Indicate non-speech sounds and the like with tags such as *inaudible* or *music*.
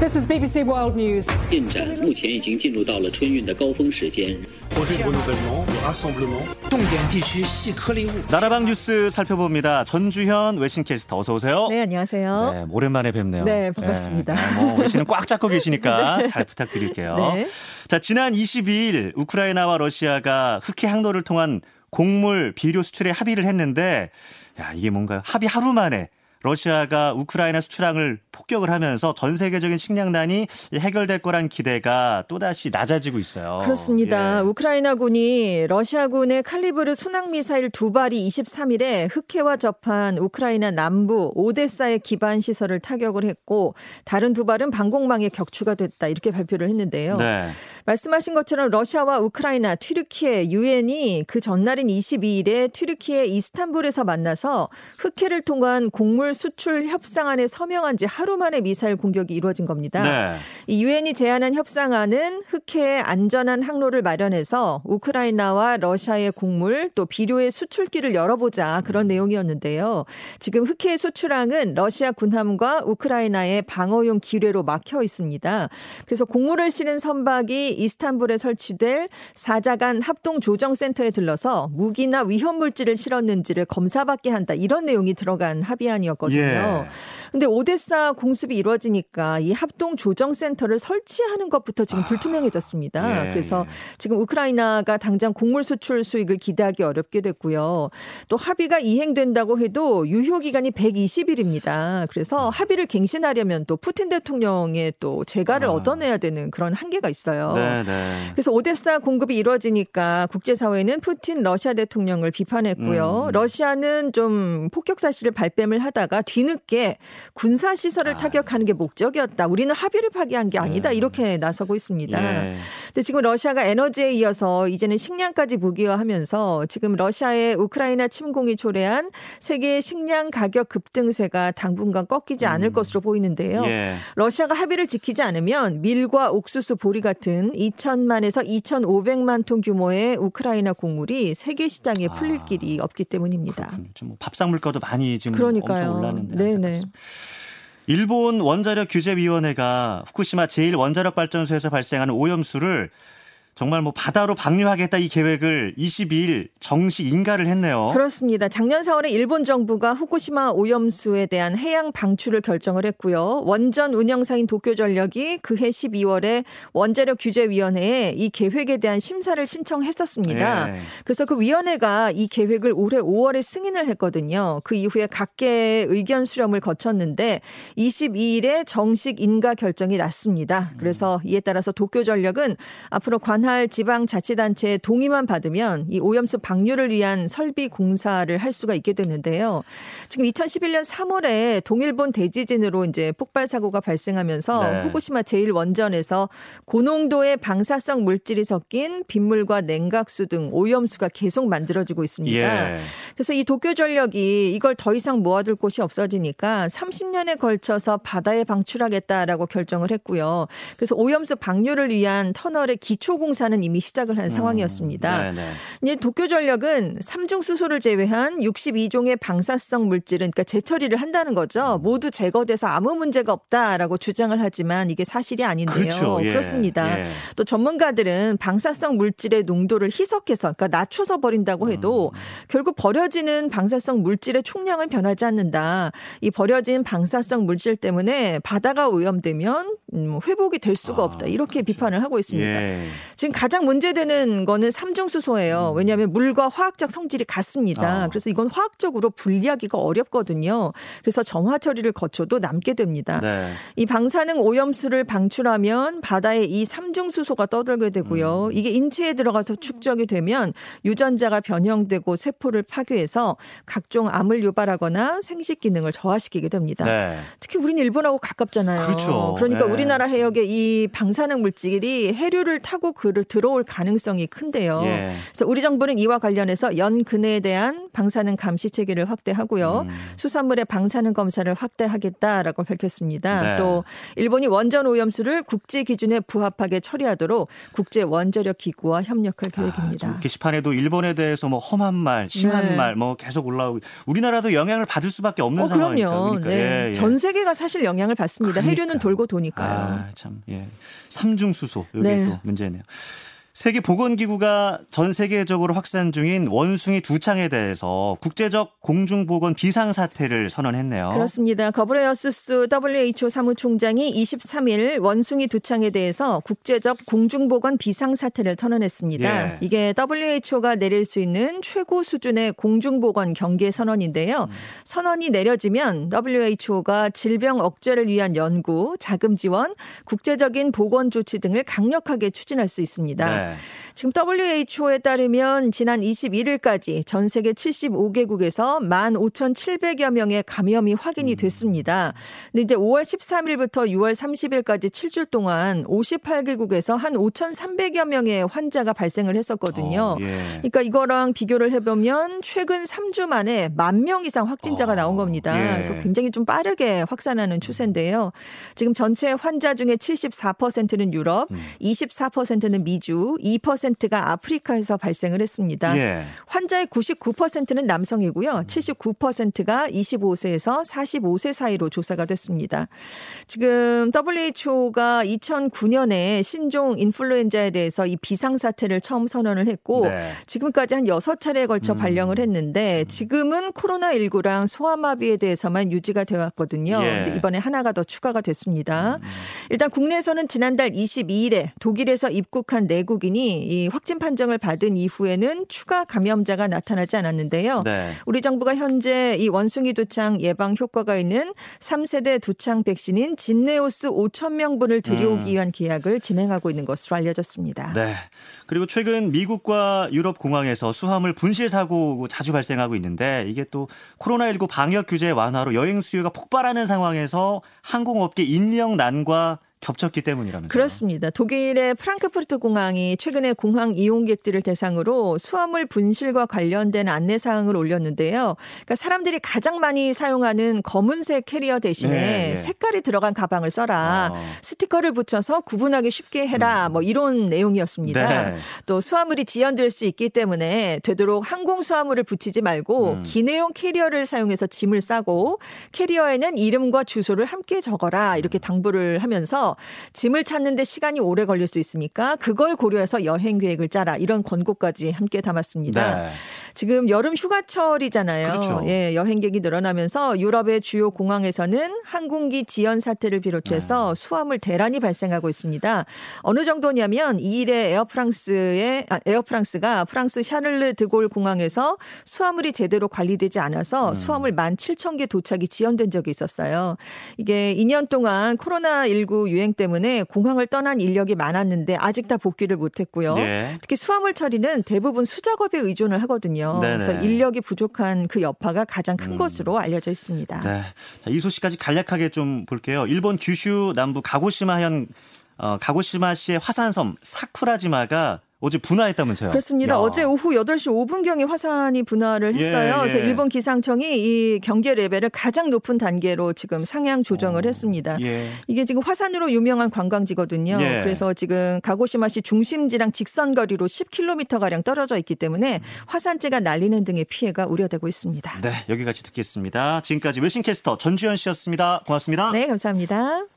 This is BBC World News. 进展目前已经进入到了春运的高峰时间。 重点地区细颗粒物。 나라방 뉴스 살펴봅니다. 전주현 외신캐스터 어서 오세요. 네, 안녕하세요. 네, 오랜만에 뵙네요. 네, 반갑습니다. 네, 뭐 외신은 꽉 잡고 계시니까 *laughs* 잘 부탁드릴게요. 네. 자, 지난 22일 우크라이나와 러시아가 흑해 항로를 통한 곡물 비료 수출에 합의를 했는데 야, 이게 뭔가요? 합의 하루 만에 러시아가 우크라이나 수출항을 폭격을 하면서 전 세계적인 식량난이 해결될 거란 기대가 또다시 낮아지고 있어요. 그렇습니다. 예. 우크라이나군이 러시아군의 칼리브르 순항 미사일 두 발이 23일에 흑해와 접한 우크라이나 남부 오데사의 기반 시설을 타격을 했고 다른 두 발은 방공망에 격추가 됐다 이렇게 발표를 했는데요. 네. 말씀하신 것처럼 러시아와 우크라이나, 튀르키예, 유엔이 그 전날인 22일에 튀르키예 이스탄불에서 만나서 흑해를 통한 곡물 수출 협상안에 서명한 지 하루 만에 미사일 공격이 이루어진 겁니다. 네. 이 유엔이 제안한 협상안은 흑해의 안전한 항로를 마련해서 우크라이나와 러시아의 곡물 또 비료의 수출길을 열어보자 그런 내용이었는데요. 지금 흑해 수출항은 러시아 군함과 우크라이나의 방어용 기뢰로 막혀 있습니다. 그래서 곡물을 실은 선박이 이스탄불에 설치될 사자간 합동 조정센터에 들러서 무기나 위험 물질을 실었는지를 검사받게 한다 이런 내용이 들어간 합의안이었 거든요. 예. 근데 오데사 공습이 이루어지니까 이 합동 조정 센터를 설치하는 것부터 지금 불투명해졌습니다. 예, 그래서 예. 지금 우크라이나가 당장 곡물 수출 수익을 기대하기 어렵게 됐고요. 또 합의가 이행된다고 해도 유효 기간이 120일입니다. 그래서 합의를 갱신하려면 또 푸틴 대통령의 또 재가를 아. 얻어내야 되는 그런 한계가 있어요. 네, 네. 그래서 오데사 공급이 이루어지니까 국제사회는 푸틴 러시아 대통령을 비판했고요. 음. 러시아는 좀 폭격 사실을 발뺌을 하다가 뒤늦게 군사 시설을 아. 타격하는 게 목적이었다. 우리는 합의를 파기한 게 아니다. 네. 이렇게 나서고 있습니다. 예. 근데 지금 러시아가 에너지에 이어서 이제는 식량까지 무기화하면서 지금 러시아의 우크라이나 침공이 초래한 세계 식량 가격 급등세가 당분간 꺾이지 않을 것으로 보이는데요. 음. 예. 러시아가 합의를 지키지 않으면 밀과 옥수수, 보리 같은 2천만에서 2,500만 톤 규모의 우크라이나 곡물이 세계 시장에 풀릴 아, 길이 없기 때문입니다. 그렇군요. 지금 뭐 밥상 물가도 많이 지금 그러니까요. 엄청 올랐는데. 네네. 일본 원자력 규제위원회가 후쿠시마 제1 원자력 발전소에서 발생하는 오염수를 정말 뭐 바다로 방류하겠다 이 계획을 22일 정식 인가를 했네요. 그렇습니다. 작년 4월에 일본 정부가 후쿠시마 오염수에 대한 해양 방출을 결정을 했고요. 원전 운영사인 도쿄전력이 그해 12월에 원자력 규제위원회에 이 계획에 대한 심사를 신청했었습니다. 예. 그래서 그 위원회가 이 계획을 올해 5월에 승인을 했거든요. 그 이후에 각계의 의견 수렴을 거쳤는데 22일에 정식 인가 결정이 났습니다. 그래서 이에 따라서 도쿄전력은 앞으로 관할 지방자치단체의 동의만 받으면 이 오염수 방류를 위한 설비 공사를 할 수가 있게 됐는데요. 지금 2011년 3월에 동일본 대지진으로 이제 폭발 사고가 발생하면서 네. 후쿠시마 제1원전에서 고농도의 방사성 물질이 섞인 빗물과 냉각수 등 오염수가 계속 만들어지고 있습니다. 예. 그래서 이 도쿄 전력이 이걸 더 이상 모아둘 곳이 없어지니까 30년에 걸쳐서 바다에 방출하겠다라고 결정을 했고요. 그래서 오염수 방류를 위한 터널의 기초 공사 는 이미 시작을 한 상황이었습니다. 음, 네네. 이제 도쿄전력은 삼중 수소를 제외한 62종의 방사성 물질은 그러니까 재처리를 한다는 음. 거죠. 모두 제거돼서 아무 문제가 없다라고 주장을 하지만 이게 사실이 아닌데요. 그렇죠. 예. 그렇습니다. 예. 또 전문가들은 방사성 물질의 농도를 희석해서 그러니까 낮춰서 버린다고 해도 음. 결국 버려지는 방사성 물질의 총량은 변하지 않는다. 이 버려진 방사성 물질 때문에 바다가 오염되면 음, 회복이 될 수가 아, 없다. 이렇게 비판을 하고 있습니다. 예. 지금 가장 문제되는 거는 삼중 수소예요. 왜냐하면 물과 화학적 성질이 같습니다. 아. 그래서 이건 화학적으로 분리하기가 어렵거든요. 그래서 정화 처리를 거쳐도 남게 됩니다. 네. 이 방사능 오염수를 방출하면 바다에 이 삼중 수소가 떠들게 되고요. 음. 이게 인체에 들어가서 축적이 되면 유전자가 변형되고 세포를 파괴해서 각종 암을 유발하거나 생식 기능을 저하시키게 됩니다. 네. 특히 우리는 일본하고 가깝잖아요. 그렇죠. 그러니까 네. 우리나라 해역에 이 방사능 물질이 해류를 타고 그를 들어올 가능성이 큰데요. 예. 그래서 우리 정부는 이와 관련해서 연근해에 대한 방사능 감시 체계를 확대하고요. 음. 수산물의 방사능 검사를 확대하겠다라고 밝혔습니다. 네. 또 일본이 원전 오염수를 국제 기준에 부합하게 처리하도록 국제 원자력 기구와 협력할 아, 계획입니다. 좀 게시판에도 일본에 대해서 뭐 험한 말, 심한 네. 말뭐 계속 올라오고 우리나라도 영향을 받을 수밖에 없는 어, 상황이니까. 그러니까. 네. 예, 예. 전 세계가 사실 영향을 받습니다. 해류는 그러니까요. 돌고 도니까요. 아, 참, 예. 삼중 수소. 여기 네. 또 문제네요. 세계 보건기구가 전 세계적으로 확산 중인 원숭이 두 창에 대해서 국제적 공중보건 비상사태를 선언했네요. 그렇습니다. 거브레어스스 WHO 사무총장이 23일 원숭이 두 창에 대해서 국제적 공중보건 비상사태를 선언했습니다. 예. 이게 WHO가 내릴 수 있는 최고 수준의 공중보건 경계 선언인데요. 음. 선언이 내려지면 WHO가 질병 억제를 위한 연구, 자금 지원, 국제적인 보건 조치 등을 강력하게 추진할 수 있습니다. 네. Yeah. 지금 WHO에 따르면 지난 21일까지 전 세계 75개국에서 15,700여 명의 감염이 확인이 음. 됐습니다. 근데 이제 5월 13일부터 6월 30일까지 7주 동안 58개국에서 한 5,300여 명의 환자가 발생을 했었거든요. 어, 예. 그러니까 이거랑 비교를 해보면 최근 3주 만에 만 명 이상 확진자가 어, 나온 겁니다. 예. 그래서 굉장히 좀 빠르게 확산하는 추세인데요. 지금 전체 환자 중에 74%는 유럽, 음. 24%는 미주, 2%가 아프리카에서 발생을 했습니다. 예. 환자의 99%는 남성이고요. 79%가 25세에서 45세 사이로 조사가 됐습니다. 지금 WHO가 2009년에 신종 인플루엔자에 대해서 이 비상 사태를 처음 선언을 했고 네. 지금까지 한 6차례에 걸쳐 음. 발령을 했는데 지금은 코로나19랑 소아마비에 대해서만 유지가 되어 왔거든요. 예. 음. 이번에 하나가 더 추가가 됐습니다. 일단 국내에서는 지난달 22일에 독일에서 입국한 내국인이 이 확진 판정을 받은 이후에는 추가 감염자가 나타나지 않았는데요. 네. 우리 정부가 현재 이 원숭이 두창 예방 효과가 있는 3세대 두창 백신인 진네오스 5천 명분을 들여오기 음. 위한 계약을 진행하고 있는 것으로 알려졌습니다. 네. 그리고 최근 미국과 유럽 공항에서 수화물 분실 사고 자주 발생하고 있는데 이게 또 코로나19 방역 규제 완화로 여행 수요가 폭발하는 상황에서 항공업계 인력 난과 겹쳤기 때문이라면서요. 그렇습니다. 독일의 프랑크푸르트 공항이 최근에 공항 이용객들을 대상으로 수화물 분실과 관련된 안내 사항을 올렸는데요. 그러니까 사람들이 가장 많이 사용하는 검은색 캐리어 대신에 네, 네. 색깔이 들어간 가방을 써라. 어. 스티커를 붙여서 구분하기 쉽게 해라. 뭐 이런 내용이었습니다. 네. 또 수화물이 지연될 수 있기 때문에 되도록 항공 수화물을 붙이지 말고 음. 기내용 캐리어를 사용해서 짐을 싸고 캐리어에는 이름과 주소를 함께 적어라. 이렇게 당부를 하면서 짐을 찾는데 시간이 오래 걸릴 수 있으니까 그걸 고려해서 여행 계획을 짜라. 이런 권고까지 함께 담았습니다. 네. 지금 여름 휴가철이잖아요. 그렇죠. 예, 여행객이 늘어나면서 유럽의 주요 공항에서는 항공기 지연 사태를 네. 비롯해서 수화물 대란이 발생하고 있습니다. 어느 정도냐면 2일에 에어프랑스의 아, 에어프랑스가 프랑스 샤를르 드골 공항에서 수화물이 제대로 관리되지 않아서 음. 수화물 17,000개 도착이 지연된 적이 있었어요. 이게 2년 동안 코로나19 유행 때문에 공항을 떠난 인력이 많았는데 아직 다 복귀를 못 했고요. 예. 특히 수화물 처리는 대부분 수작업에 의존을 하거든요. 네네. 그래서 인력이 부족한 그 여파가 가장 큰 음. 것으로 알려져 있습니다. 네. 자, 이 소식까지 간략하게 좀 볼게요. 일본 규슈 남부 가고시마현 어, 가고시마시의 화산섬 사쿠라지마가 어제 분화했다면서요. 그렇습니다. 야. 어제 오후 8시 5분경에 화산이 분화를 예, 했어요. 예. 그래서 일본 기상청이 이 경계 레벨을 가장 높은 단계로 지금 상향 조정을 어, 했습니다. 예. 이게 지금 화산으로 유명한 관광지거든요. 예. 그래서 지금 가고시마시 중심지랑 직선 거리로 10km 가량 떨어져 있기 때문에 화산재가 날리는 등의 피해가 우려되고 있습니다. 네, 여기까지 듣겠습니다. 지금까지 웨싱캐스터 전주현 씨였습니다. 고맙습니다. 네, 감사합니다.